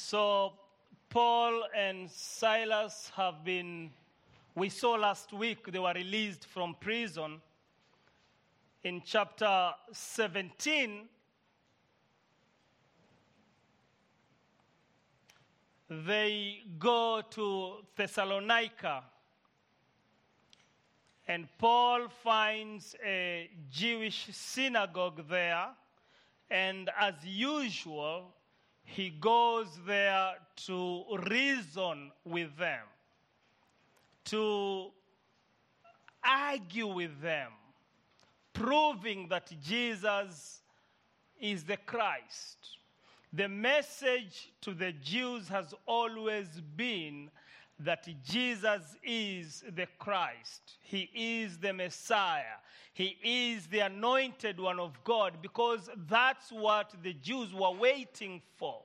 So, Paul and Silas have been, we saw last week they were released from prison. In chapter 17, they go to Thessalonica. And Paul finds a Jewish synagogue there. And as usual, he goes there to reason with them, to argue with them, proving that Jesus is the Christ. The message to the Jews has always been that Jesus is the Christ. He is the Messiah. He is the anointed one of God because that's what the Jews were waiting for.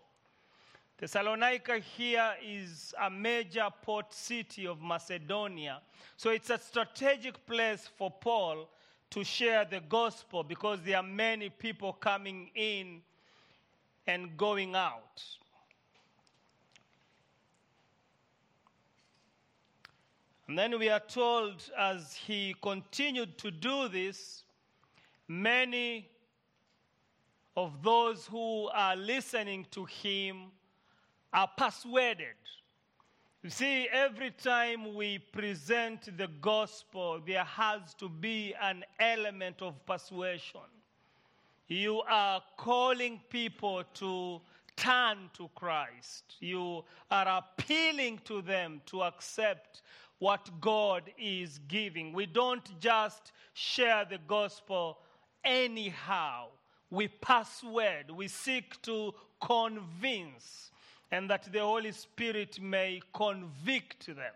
Thessalonica here is a major port city of Macedonia. So it's a strategic place for Paul to share the gospel because there are many people coming in and going out. And then we are told as he continued to do this, many of those who are listening to him are persuaded. You see, every time we present the gospel, there has to be an element of persuasion. You are calling people to turn to Christ. You are appealing to them to accept what God is giving. We don't just share the gospel anyhow. We persuade, we seek to convince, and that the Holy Spirit may convict them.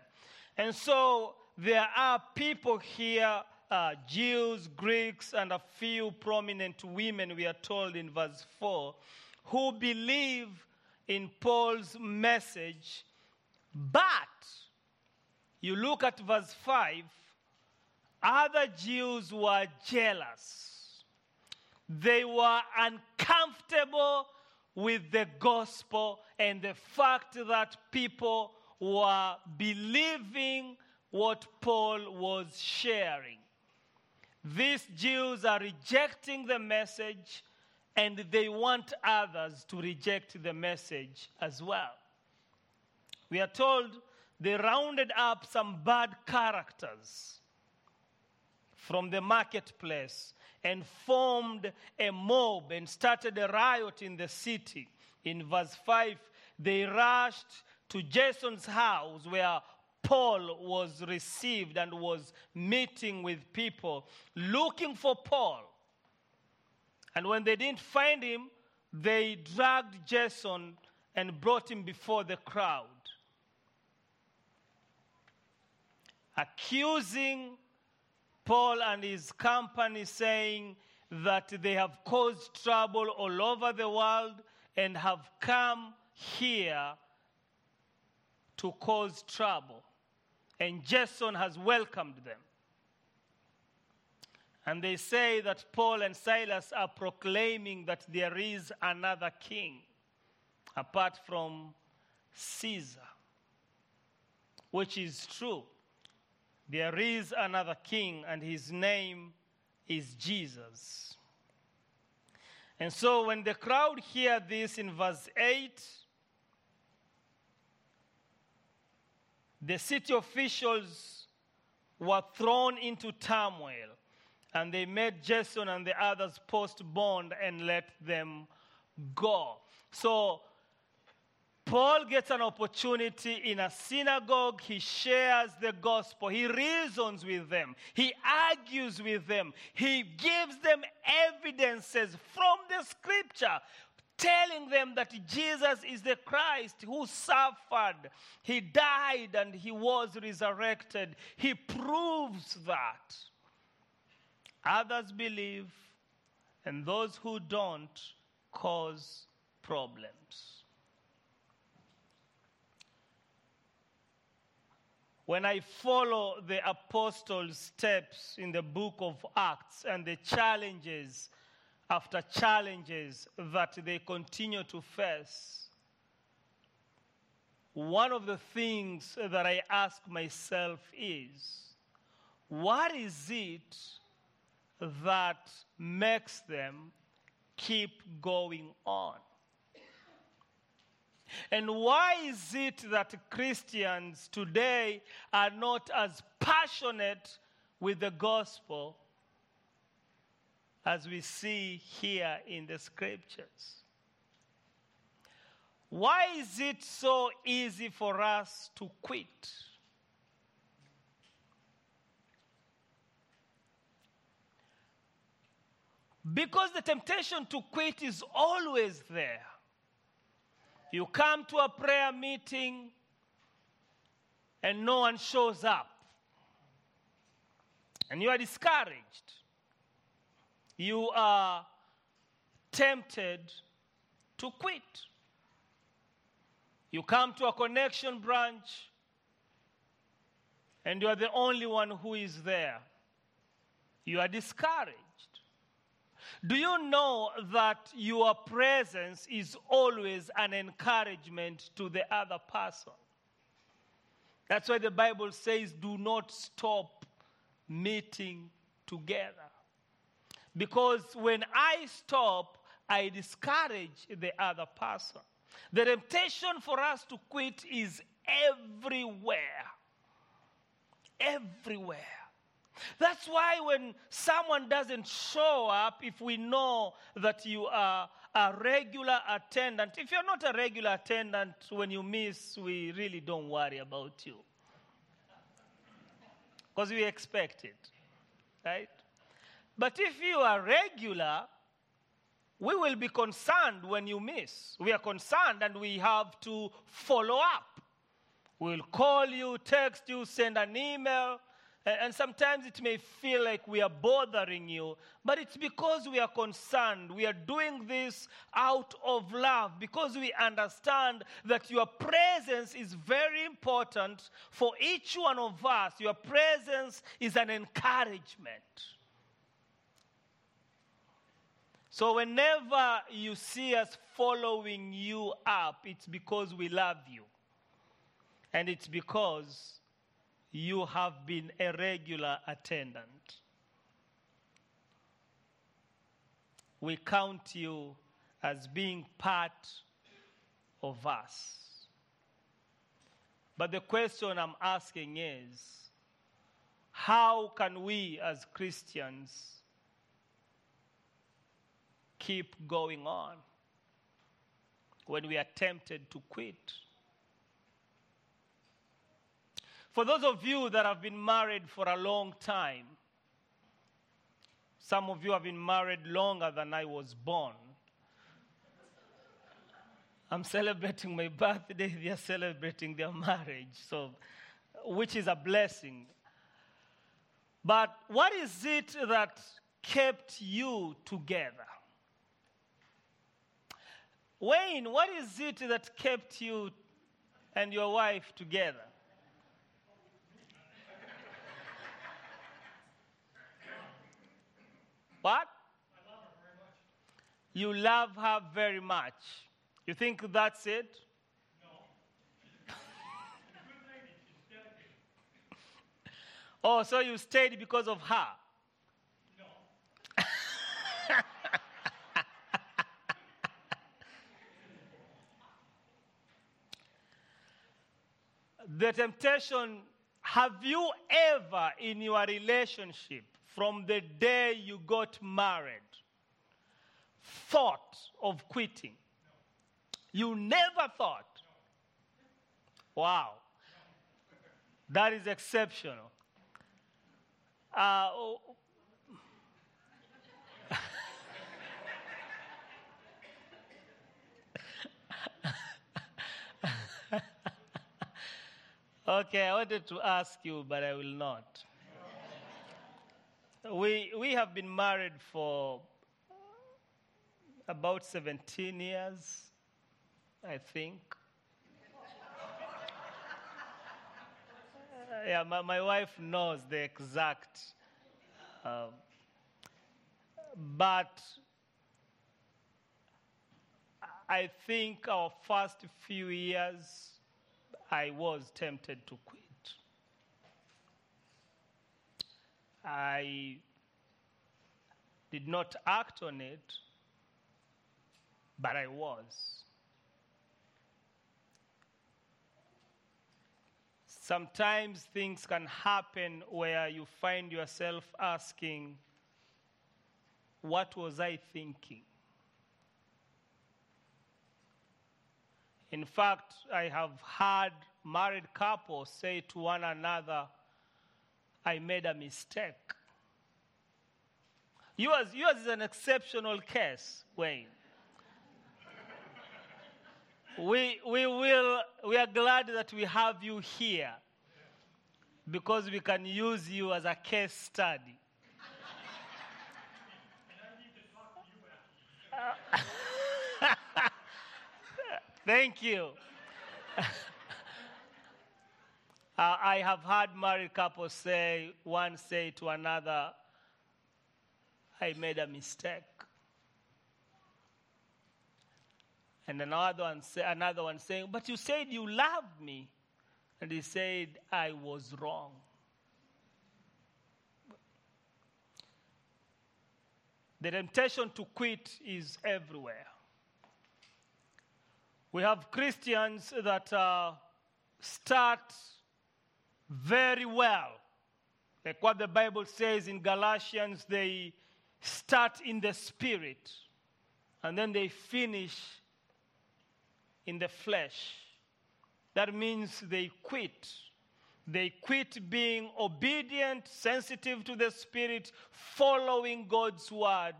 And so there are people here uh, Jews, Greeks, and a few prominent women, we are told in verse 4, who believe in Paul's message, but you look at verse 5, other Jews were jealous. They were uncomfortable with the gospel and the fact that people were believing what Paul was sharing. These Jews are rejecting the message and they want others to reject the message as well. We are told they rounded up some bad characters from the marketplace and formed a mob and started a riot in the city. In verse 5, they rushed to Jason's house where Paul was received and was meeting with people looking for Paul. And when they didn't find him, they dragged Jason and brought him before the crowd, accusing Paul and his company, saying that they have caused trouble all over the world and have come here to cause trouble. And Jason has welcomed them. And they say that Paul and Silas are proclaiming that there is another king apart from Caesar, which is true. There is another king, and his name is Jesus. And so when the crowd hear this in verse 8, the city officials were thrown into turmoil and they made Jason and the others post bond and let them go. So Paul gets an opportunity in a synagogue. He shares the gospel. He reasons with them. He argues with them. He gives them evidences from the scripture telling them that Jesus is the Christ who suffered. He died and he was resurrected. He proves that. Others believe, and those who don't cause problems. When I follow the apostles' steps in the book of Acts and the challenges after challenges that they continue to face, one of the things that I ask myself is what is it that makes them keep going on? And why is it that Christians today are not as passionate with the gospel as we see here in the scriptures? Why is it so easy for us to quit? Because the temptation to quit is always there. You come to a prayer meeting and no one shows up, and you are discouraged. You are tempted to quit. You come to a connection branch and you are the only one who is there. You are discouraged. Do you know that your presence is always an encouragement to the other person? That's why the Bible says, do not stop meeting together. Because when I stop, I discourage the other person. The temptation for us to quit is everywhere. Everywhere. That's why when someone doesn't show up, if we know that you are a regular attendant, if you're not a regular attendant, when you miss, we really don't worry about you. Because we expect it, right? But if you are regular, we will be concerned when you miss. We are concerned and we have to follow up. We'll call you, text you, send an email. And sometimes it may feel like we are bothering you, but it's because we are concerned. We are doing this out of love because we understand that your presence is very important for each one of us. Your presence is an encouragement. So, whenever you see us following you up, it's because we love you. And it's because you have been a regular attendant. We count you as being part of us. But the question I'm asking is how can we as Christians keep going on when we are tempted to quit? For those of you that have been married for a long time, some of you have been married longer than I was born. I'm celebrating my birthday, they are celebrating their marriage, so which is a blessing. But what is it that kept you together? Wayne, what is it that kept you and your wife together? What? Love you love her very much. You think that's it? No. good lady. She's dedicated. Oh, so you stayed because of her? No. the temptation have you ever in your relationship from the day you got married thought of quitting. You never thought. Wow. That is exceptional. Uh, oh, Okay, I wanted to ask you, but I will not. We, we have been married for about 17 years, I think. Uh, yeah, my, my wife knows the exact. Um, but I think our first few years, I was tempted to quit. I did not act on it, but I was. Sometimes things can happen where you find yourself asking, What was I thinking? In fact, I have heard married couples say to one another, I made a mistake. Yours, yours is an exceptional case, Wayne. we, we, will, we are glad that we have you here because we can use you as a case study. Thank you. Uh, I have heard married couples say, one say to another, I made a mistake. And another one, say, another one saying, But you said you loved me. And he said, I was wrong. The temptation to quit is everywhere. We have Christians that uh, start very well. Like what the Bible says in Galatians, they start in the spirit and then they finish in the flesh. That means they quit. They quit being obedient, sensitive to the Spirit, following God's word,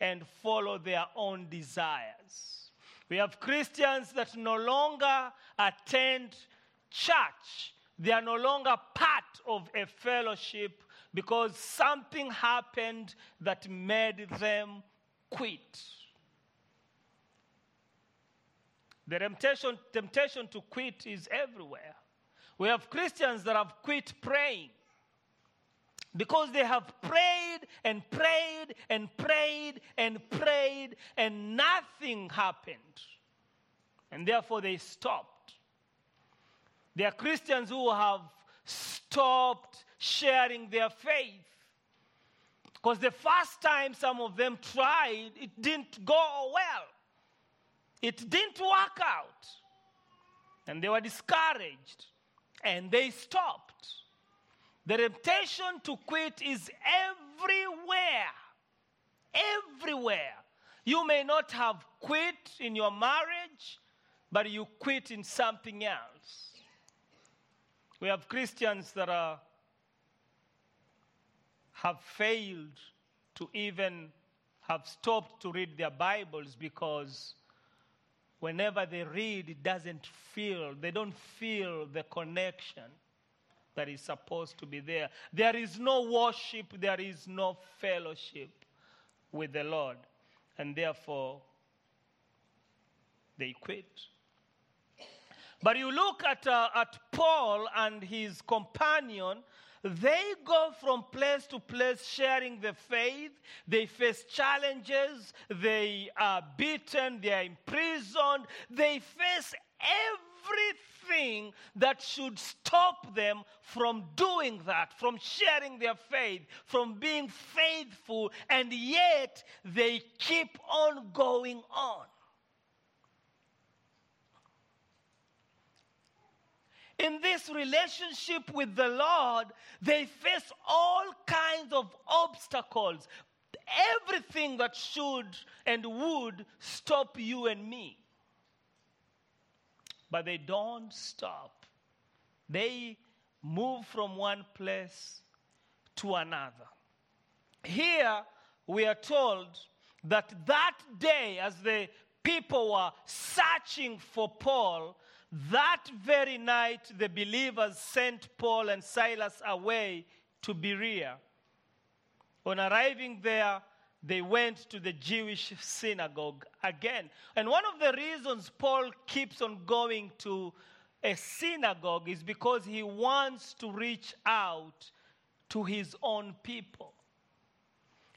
and follow their own desires. We have Christians that no longer attend church they are no longer part of a fellowship because something happened that made them quit. The temptation, temptation to quit is everywhere. We have Christians that have quit praying because they have prayed and prayed and prayed and prayed and nothing happened. And therefore they stopped. There are Christians who have stopped sharing their faith. Because the first time some of them tried, it didn't go well. It didn't work out. And they were discouraged. And they stopped. The temptation to quit is everywhere. Everywhere. You may not have quit in your marriage, but you quit in something else. We have Christians that are, have failed to even have stopped to read their Bibles because whenever they read, it doesn't feel, they don't feel the connection that is supposed to be there. There is no worship, there is no fellowship with the Lord. And therefore, they quit. But you look at, uh, at Paul and his companion, they go from place to place sharing the faith. They face challenges. They are beaten. They are imprisoned. They face everything that should stop them from doing that, from sharing their faith, from being faithful, and yet they keep on going on. In this relationship with the Lord, they face all kinds of obstacles, everything that should and would stop you and me. But they don't stop. They move from one place to another. Here we are told that that day, as the people were searching for Paul, that very night, the believers sent Paul and Silas away to Berea. On arriving there, they went to the Jewish synagogue again. And one of the reasons Paul keeps on going to a synagogue is because he wants to reach out to his own people.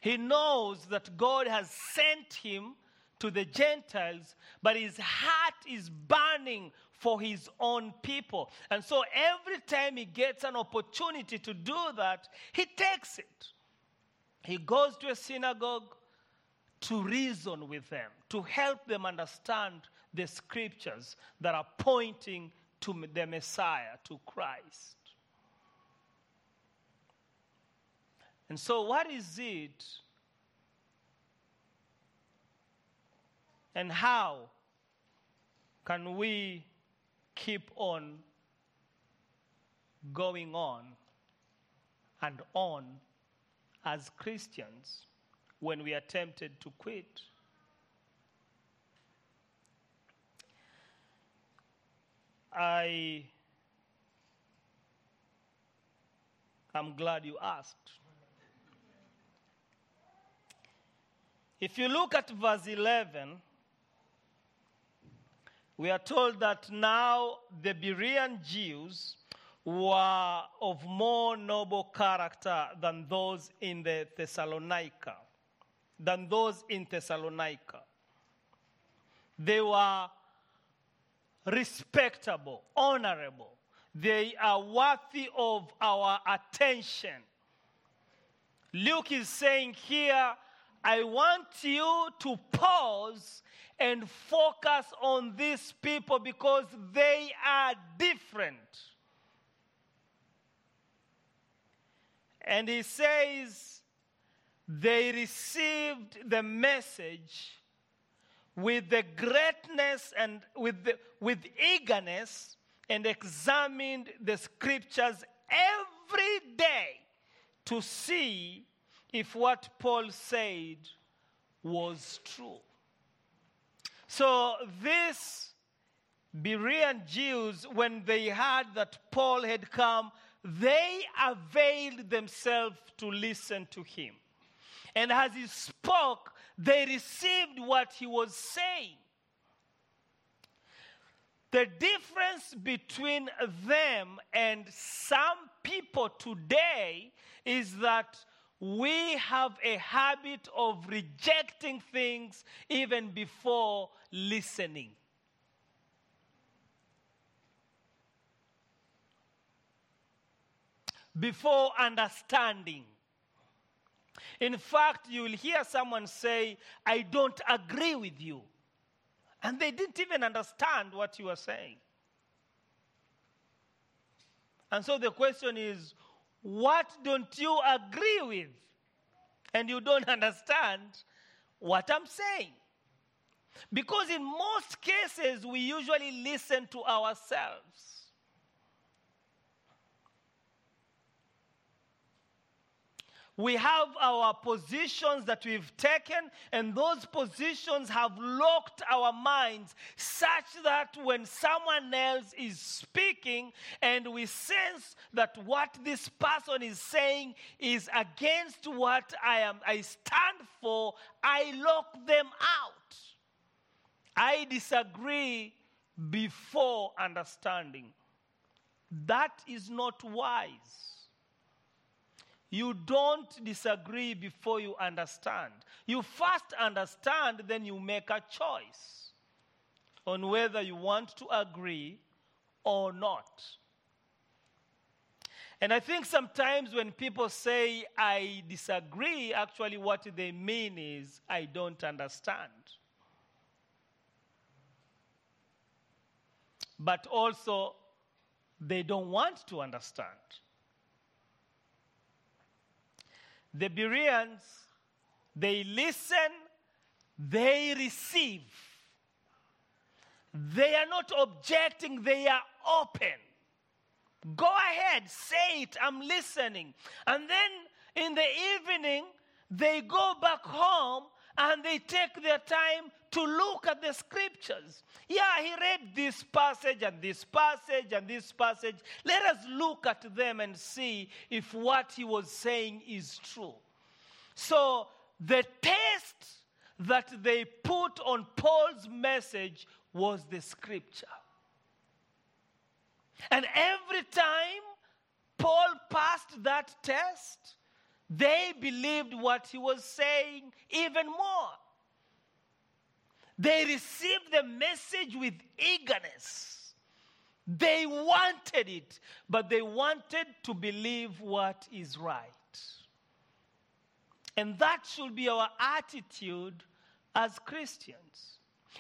He knows that God has sent him to the Gentiles, but his heart is burning for his own people. And so every time he gets an opportunity to do that, he takes it. He goes to a synagogue to reason with them, to help them understand the scriptures that are pointing to the Messiah, to Christ. And so, what is it? And how can we keep on going on and on as Christians when we are tempted to quit? I am glad you asked. If you look at verse 11, we are told that now the Berean Jews were of more noble character than those in the Thessalonica, than those in Thessalonica. They were respectable, honorable. They are worthy of our attention. Luke is saying here, I want you to pause and focus on these people because they are different. And he says, they received the message with the greatness and with, the, with eagerness and examined the scriptures every day to see if what Paul said was true. So, these Berean Jews, when they heard that Paul had come, they availed themselves to listen to him. And as he spoke, they received what he was saying. The difference between them and some people today is that we have a habit of rejecting things even before listening. Before understanding. In fact, you will hear someone say, I don't agree with you. And they didn't even understand what you were saying. And so the question is, what don't you agree with? And you don't understand what I'm saying. Because in most cases, we usually listen to ourselves. We have our positions that we've taken, and those positions have locked our minds such that when someone else is speaking and we sense that what this person is saying is against what I am I stand for, I lock them out. I disagree before understanding. That is not wise. You don't disagree before you understand. You first understand, then you make a choice on whether you want to agree or not. And I think sometimes when people say, I disagree, actually what they mean is, I don't understand. But also, they don't want to understand. The Bereans, they listen, they receive. They are not objecting, they are open. Go ahead, say it, I'm listening. And then in the evening, they go back home and they take their time to look at the scriptures. Yeah, he read this passage and this passage and this passage. Let us look at them and see if what he was saying is true. So, the test that they put on Paul's message was the scripture. And every time Paul passed that test, they believed what he was saying even more. they received the message with eagerness. They wanted it, but they wanted to believe what is right. And that should be our attitude as Christians.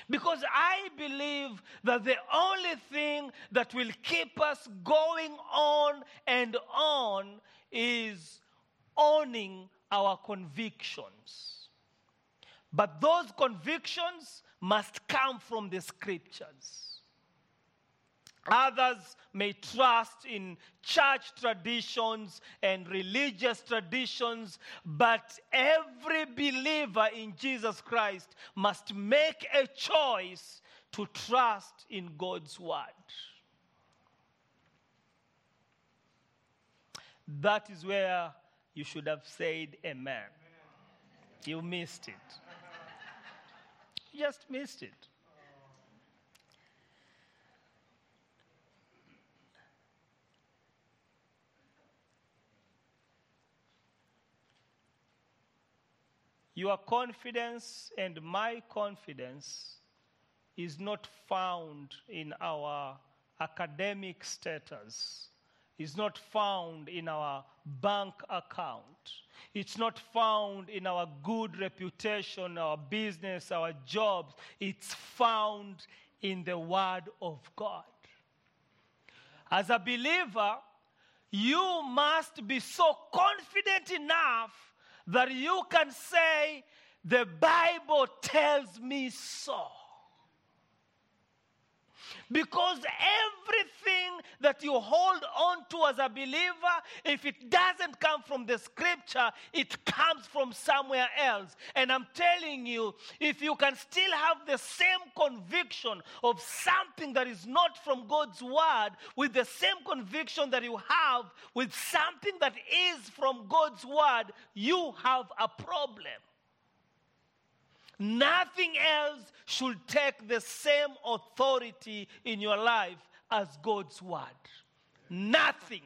Because I believe that the only thing that will keep us going on and on is owning our convictions. But those convictions must come from the scriptures. Others may trust in church traditions and religious traditions, but every believer in Jesus Christ must make a choice to trust in God's word. That is where you should have said amen. You missed it. You just missed it. Your confidence and my confidence is not found in our academic status, is not found in our bank account, it's not found in our good reputation, our business, our jobs. It's found in the Word of God. As a believer, you must be so confident enough that you can say, The Bible tells me so. Because everything that you hold on to as a believer, if it doesn't come from the scripture, it comes from somewhere else. And I'm telling you, if you can still have the same conviction of something that is not from God's word, with the same conviction that you have with something that is from God's word, you have a problem. Nothing else should take the same authority in your life as God's word. Nothing.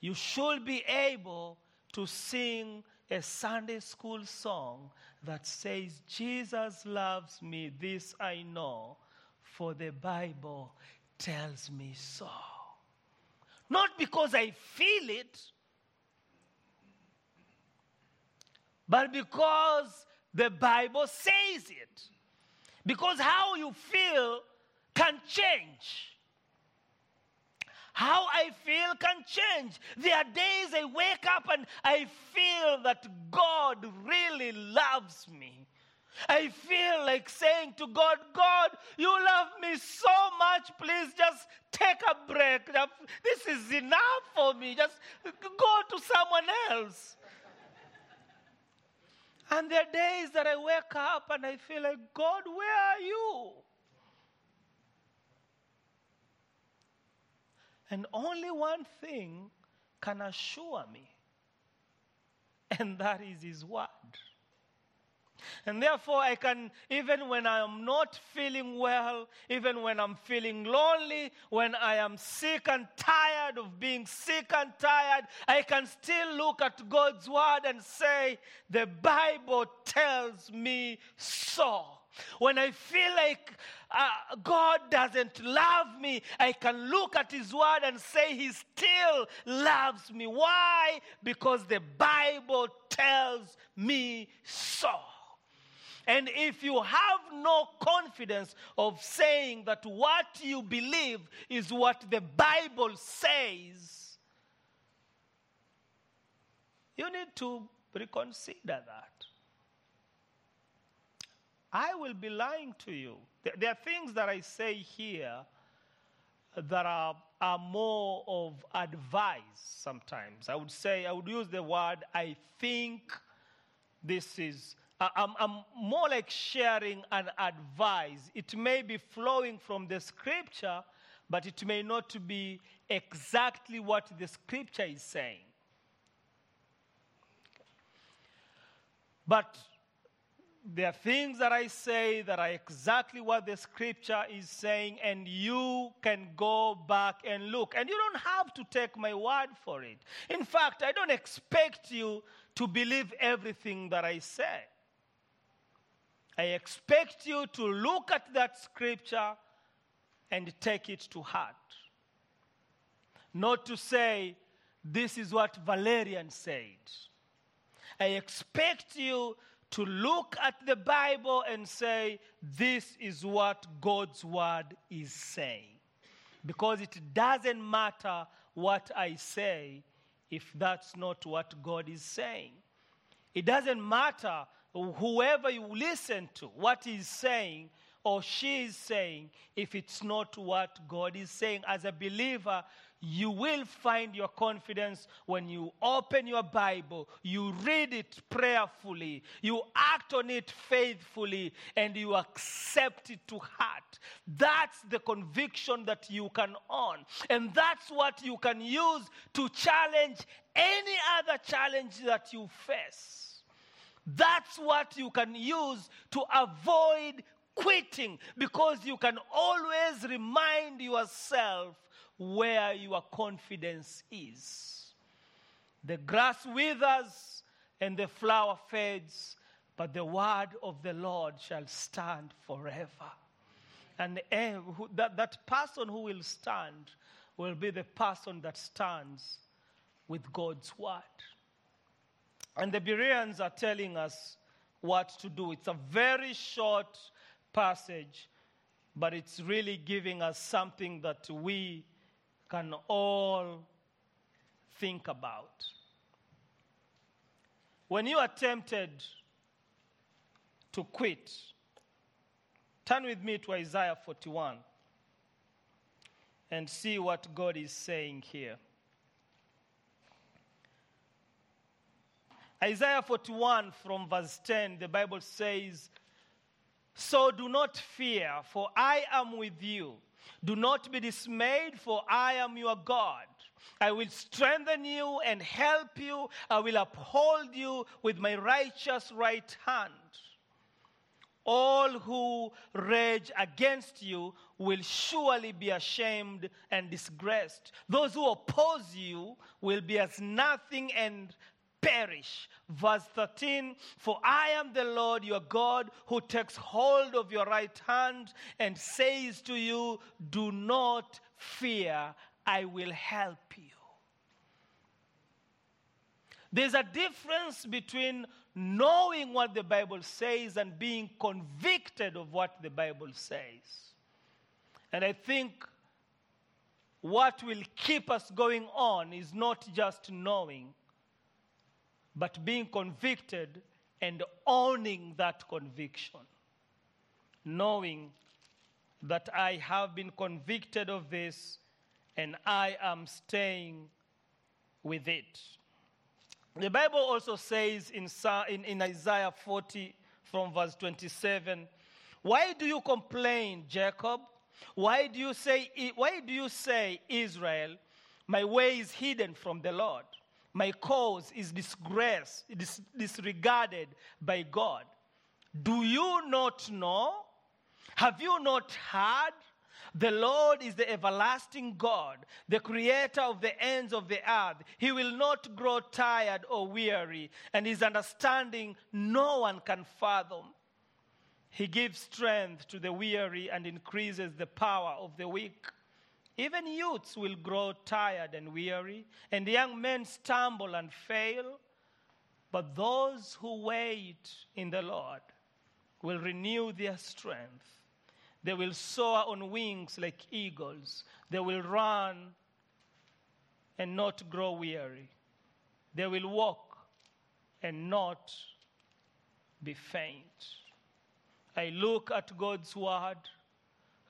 You should be able to sing a Sunday school song that says, Jesus loves me, this I know, for the Bible tells me so. Not because I feel it, but because the Bible says it. Because how you feel can change. How I feel can change. There are days I wake up and I feel that God really loves me. I feel like saying to God, God, you love me so much. Please just take a break. This is enough for me. Just go to someone else. And there are days that I wake up and I feel like, God, where are you? And only one thing can assure me, and that is His Word. And therefore, I can, even when I am not feeling well, even when I'm feeling lonely, when I am sick and tired of being sick and tired, I can still look at God's word and say, The Bible tells me so. When I feel like uh, God doesn't love me, I can look at His Word and say He still loves me. Why? Because the Bible tells me so. And if you have no confidence of saying that what you believe is what the Bible says, you need to reconsider that. I will be lying to you. There are things that I say here that are, are more of advice sometimes. I would say, I would use the word, I think this is I'm, I'm, more like sharing an advice. It may be flowing from the scripture, but it may not be exactly what the scripture is saying. But there are things that I say that are exactly what the scripture is saying, and you can go back and look. And you don't have to take my word for it. In fact, I don't expect you to believe everything that I say. I expect you to look at that scripture and take it to heart. Not to say, this is what Valerian said. I expect you to look at the Bible and say, this is what God's word is saying. Because it doesn't matter what I say if that's not what God is saying. It doesn't matter whoever you listen to, what he's saying or she is saying, if it's not what God is saying. As a believer, you will find your confidence when you open your Bible, you read it prayerfully, you act on it faithfully, and you accept it to heart. That's the conviction that you can own. And that's what you can use to challenge any other challenge that you face. That's what you can use to avoid quitting because you can always remind yourself where your confidence is. The grass withers and the flower fades, but the word of the Lord shall stand forever. And eh, that, that person who will stand will be the person that stands with God's word. And the Bereans are telling us what to do. It's a very short passage, but it's really giving us something that we can all think about. When you are tempted to quit, turn with me to Isaiah 41 and see what God is saying here. Isaiah 41 from verse 10, the Bible says, So do not fear, for I am with you. Do not be dismayed, for I am your God. I will strengthen you and help you. I will uphold you with my righteous right hand. All who rage against you will surely be ashamed and disgraced. Those who oppose you will be as nothing and perish. Verse 13 For I am the Lord your God who takes hold of your right hand and says to you, Do not fear, I will help you. There's a difference between knowing what the Bible says and being convicted of what the Bible says. And I think what will keep us going on is not just knowing, but being convicted and owning that conviction. Knowing that I have been convicted of this and I am staying with it. The Bible also says in, Isaiah 40 from verse 27 Why do you complain, Jacob? Why do you say, why do you say Israel, my way is hidden from the Lord? My cause is disgraced, dis- disregarded by God. Do you not know? Have you not heard? The Lord is the everlasting God, the creator of the ends of the earth. He will not grow tired or weary, and his understanding no one can fathom. He gives strength to the weary and increases the power of the weak. Even youths will grow tired and weary, and young men stumble and fail. But those who wait in the Lord will renew their strength. They will soar on wings like eagles. They will run and not grow weary. They will walk and not be faint. I look at God's word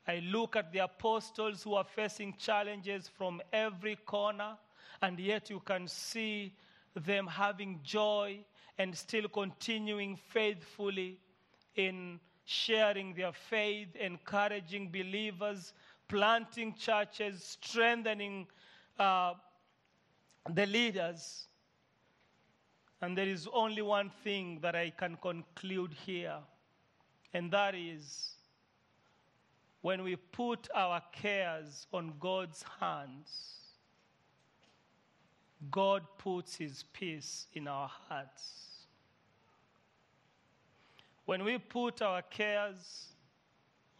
I look at the apostles who are facing challenges from every corner, and yet you can see them having joy and still continuing faithfully in sharing their faith, encouraging believers, planting churches, strengthening uh, the leaders. And there is only one thing that I can conclude here, and that is when we put our cares on God's hands, God puts his peace in our hearts. When we put our cares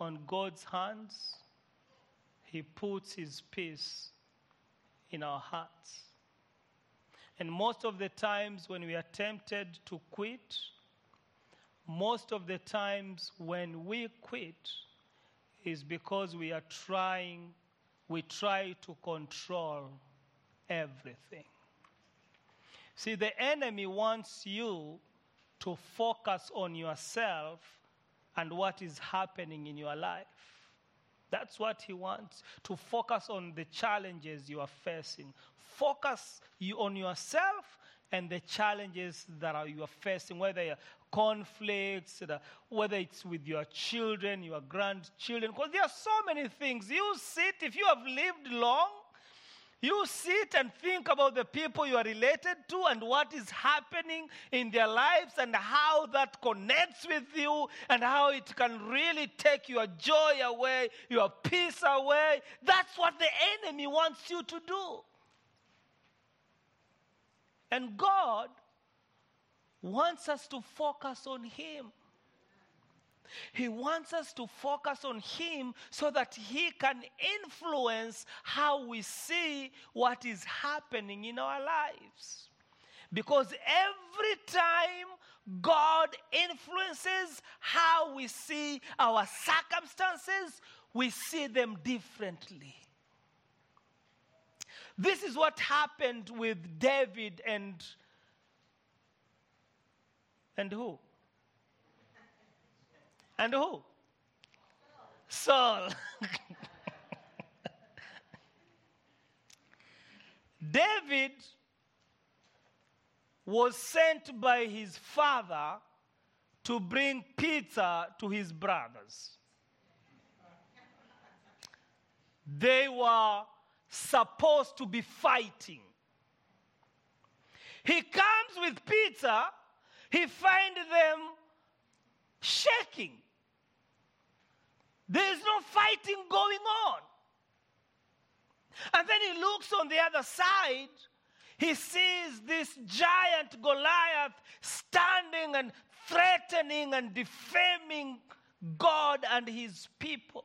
on God's hands, He puts His peace in our hearts. And most of the times when we are tempted to quit, most of the times when we quit is because we are trying, we try to control everything. See, the enemy wants you to focus on yourself and what is happening in your life. That's what he wants to focus on the challenges you are facing. Focus you on yourself and the challenges that are you are facing, whether conflicts, the- whether it's with your children, your grandchildren, because there are so many things. You sit, if you have lived long, you sit and think about the people you are related to and what is happening in their lives and how that connects with you and how it can really take your joy away, your peace away. That's what the enemy wants you to do. And God wants us to focus on Him. He wants us to focus on Him so that He can influence how we see what is happening in our lives. Because every time God influences how we see our circumstances, we see them differently. This is what happened with David and and who? And who? Saul. David was sent by his father to bring pizza to his brothers. They were supposed to be fighting. He comes with pizza, he finds them shaking. There's no fighting going on. And then he looks on the other side. He sees this giant Goliath standing and threatening and defaming God and his people.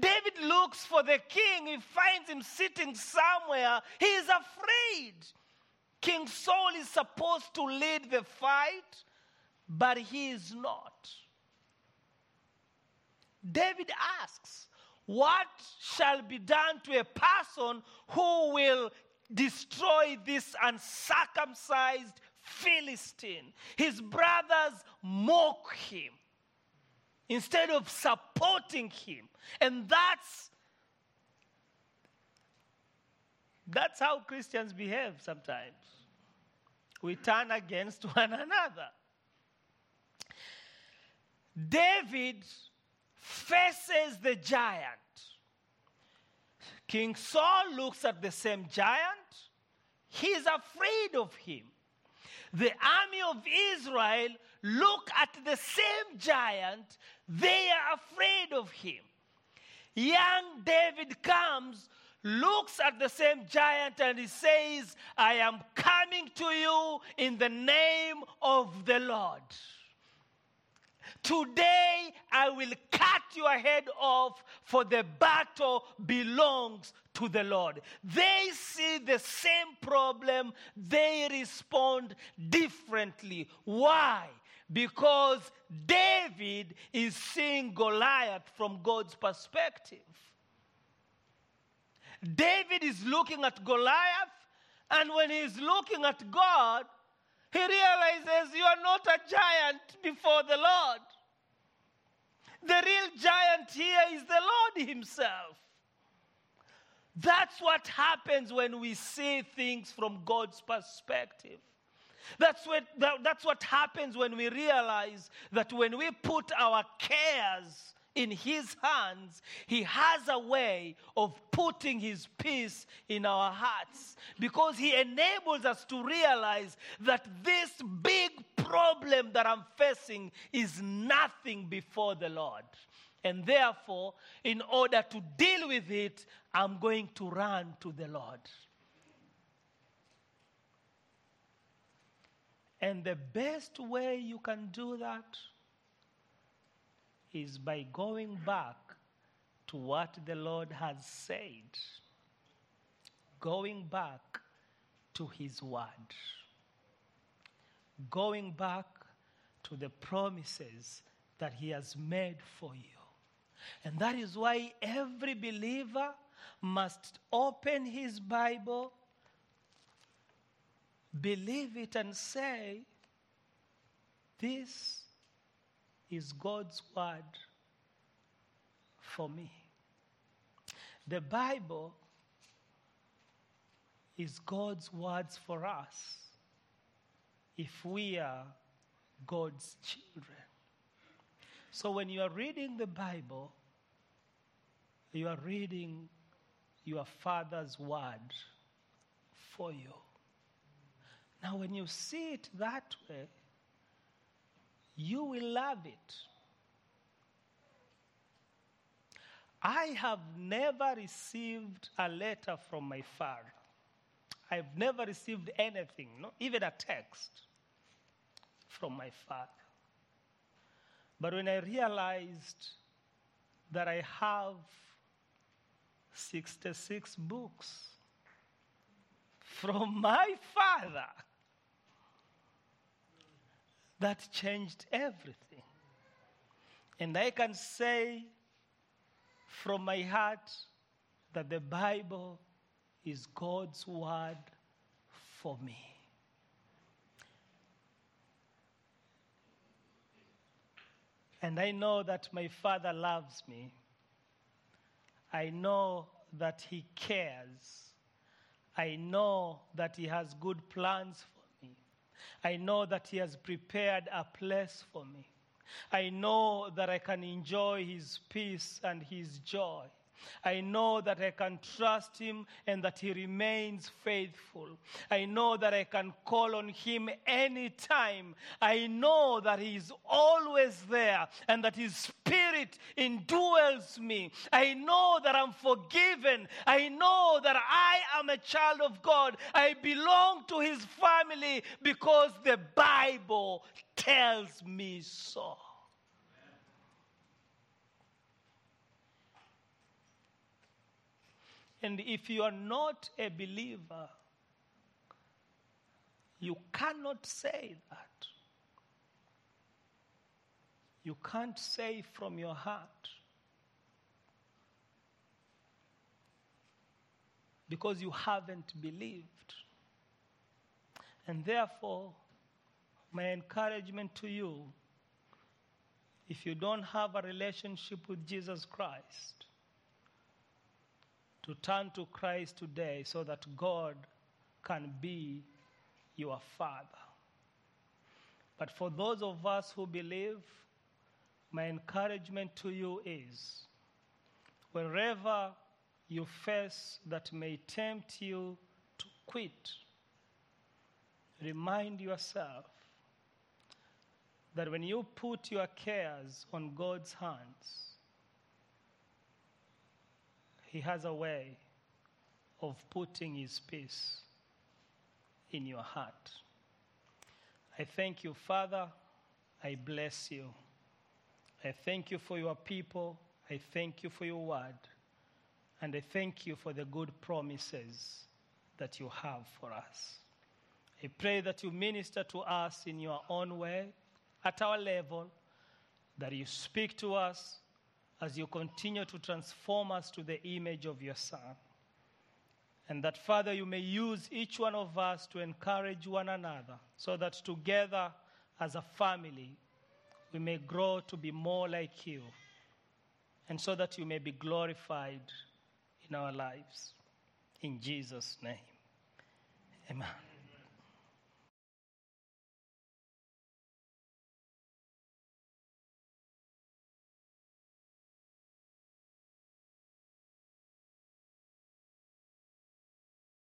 David looks for the king. He finds him sitting somewhere. He is afraid. King Saul is supposed to lead the fight, but he is not. David asks, What shall be done to a person who will destroy this uncircumcised Philistine? His brothers mock him instead of supporting him. And that's that's how Christians behave sometimes. We turn against one another. David faces the giant. King Saul looks at the same giant. He's afraid of him. The army of Israel look at the same giant. They are afraid of him. Young David comes, looks at the same giant, and he says, I am coming to you in the name of the Lord. Today I will cut your head off, for the battle belongs to the Lord. They see the same problem, they respond differently. Why? Because David is seeing Goliath from God's perspective. David is looking at Goliath, and when he's looking at God, he realizes you are not a giant before the Lord. The real giant here is the Lord Himself. That's what happens when we see things from God's perspective. That's what, that, that's what happens when we realize that when we put our cares in His hands, He has a way of putting His peace in our hearts because He enables us to realize that this big problem that I'm facing is nothing before the Lord. And therefore, in order to deal with it, I'm going to run to the Lord. And the best way you can do that is by going back to what the Lord has said, going back to His Word, going back to the promises that He has made for you. And that is why every believer must open his Bible, believe it, and say, This is God's word for me. The Bible is God's words for us if we are God's children. So when you are reading the Bible, you are reading your Father's word for you. Now, when you see it that way, you will love it. I have never received a letter from my father. I've never received anything, not even a text from my father. But when I realized that I have 66 books from my father, that changed everything. And I can say from my heart that the Bible is God's word for me. And I know that my Father loves me. I know that He cares. I know that He has good plans. I know that He has prepared a place for me. I know that I can enjoy His peace and His joy. I know that I can trust him and that he remains faithful. I know that I can call on him anytime. I know that he is always there and that his spirit indwells me. I know that I'm forgiven. I know that I am a child of God. I belong to his family because the Bible tells me so. And if you are not a believer, you cannot say that. You can't say from your heart. Because you haven't believed. And therefore, my encouragement to you if you don't have a relationship with Jesus Christ, to turn to Christ today so that God can be your Father. But for those of us who believe, my encouragement to you is wherever you face that may tempt you to quit, remind yourself that when you put your cares on God's hands, he has a way of putting His peace in your heart. I thank you, Father. I bless you. I thank you for your people. I thank you for your word. And I thank you for the good promises that you have for us. I pray that you minister to us in your own way, at our level, that you speak to us as you continue to transform us to the image of your Son. And that, Father, you may use each one of us to encourage one another so that together as a family we may grow to be more like you and so that you may be glorified in our lives. In Jesus' name, amen.